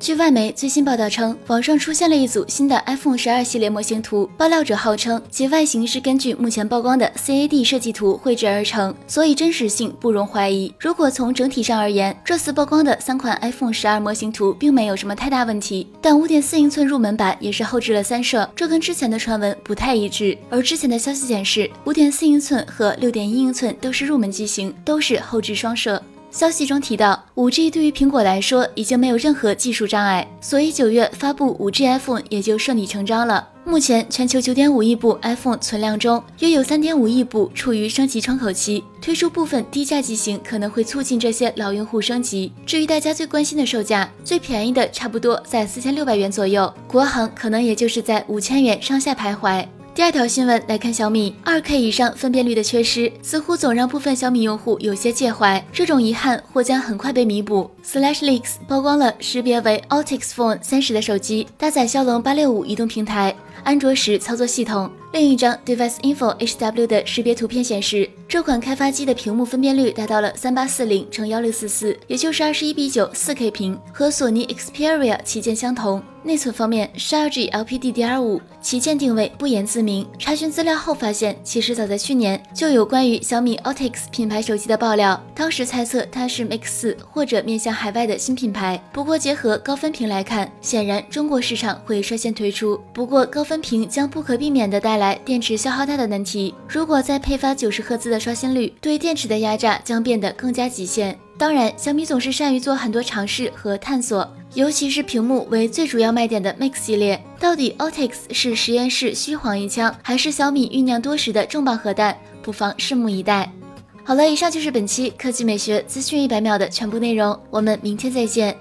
据外媒最新报道称，网上出现了一组新的 iPhone 十二系列模型图。爆料者号称，其外形是根据目前曝光的 CAD 设计图绘制而成，所以真实性不容怀疑。如果从整体上而言，这次曝光的三款 iPhone 十二模型图并没有什么太大问题。但五点四英寸入门版也是后置了三摄，这跟之前的传闻不太一致。而之前的消息显示，五点四英寸和六点一英寸都是入门机型，都是后置双摄。消息中提到，5G 对于苹果来说已经没有任何技术障碍，所以九月发布 5G iPhone 也就顺理成章了。目前，全球9.5亿部 iPhone 存量中，约有3.5亿部处于升级窗口期，推出部分低价机型可能会促进这些老用户升级。至于大家最关心的售价，最便宜的差不多在4600元左右，国行可能也就是在5000元上下徘徊。第二条新闻来看，小米二 K 以上分辨率的缺失，似乎总让部分小米用户有些介怀。这种遗憾或将很快被弥补。SlashLeaks 曝光了识别为 Altix Phone 三十的手机，搭载骁龙八六五移动平台。安卓十操作系统。另一张 Device Info HW 的识别图片显示，这款开发机的屏幕分辨率达到了三八四零乘幺六四四，也就是二十一比九四 K 屏，和索尼 Xperia 旗舰相同。内存方面是二 G LPDDR5，旗舰定位不言自明。查询资料后发现，其实早在去年就有关于小米 Otix 品牌手机的爆料，当时猜测它是 Mix 四或者面向海外的新品牌。不过结合高分屏来看，显然中国市场会率先推出。不过高分屏将不可避免的带来来电池消耗大的难题。如果再配发九十赫兹的刷新率，对电池的压榨将变得更加极限。当然，小米总是善于做很多尝试和探索，尤其是屏幕为最主要卖点的 Mix 系列。到底 o t i x 是实验室虚晃一枪，还是小米酝酿多时的重磅核弹？不妨拭目以待。好了，以上就是本期科技美学资讯一百秒的全部内容，我们明天再见。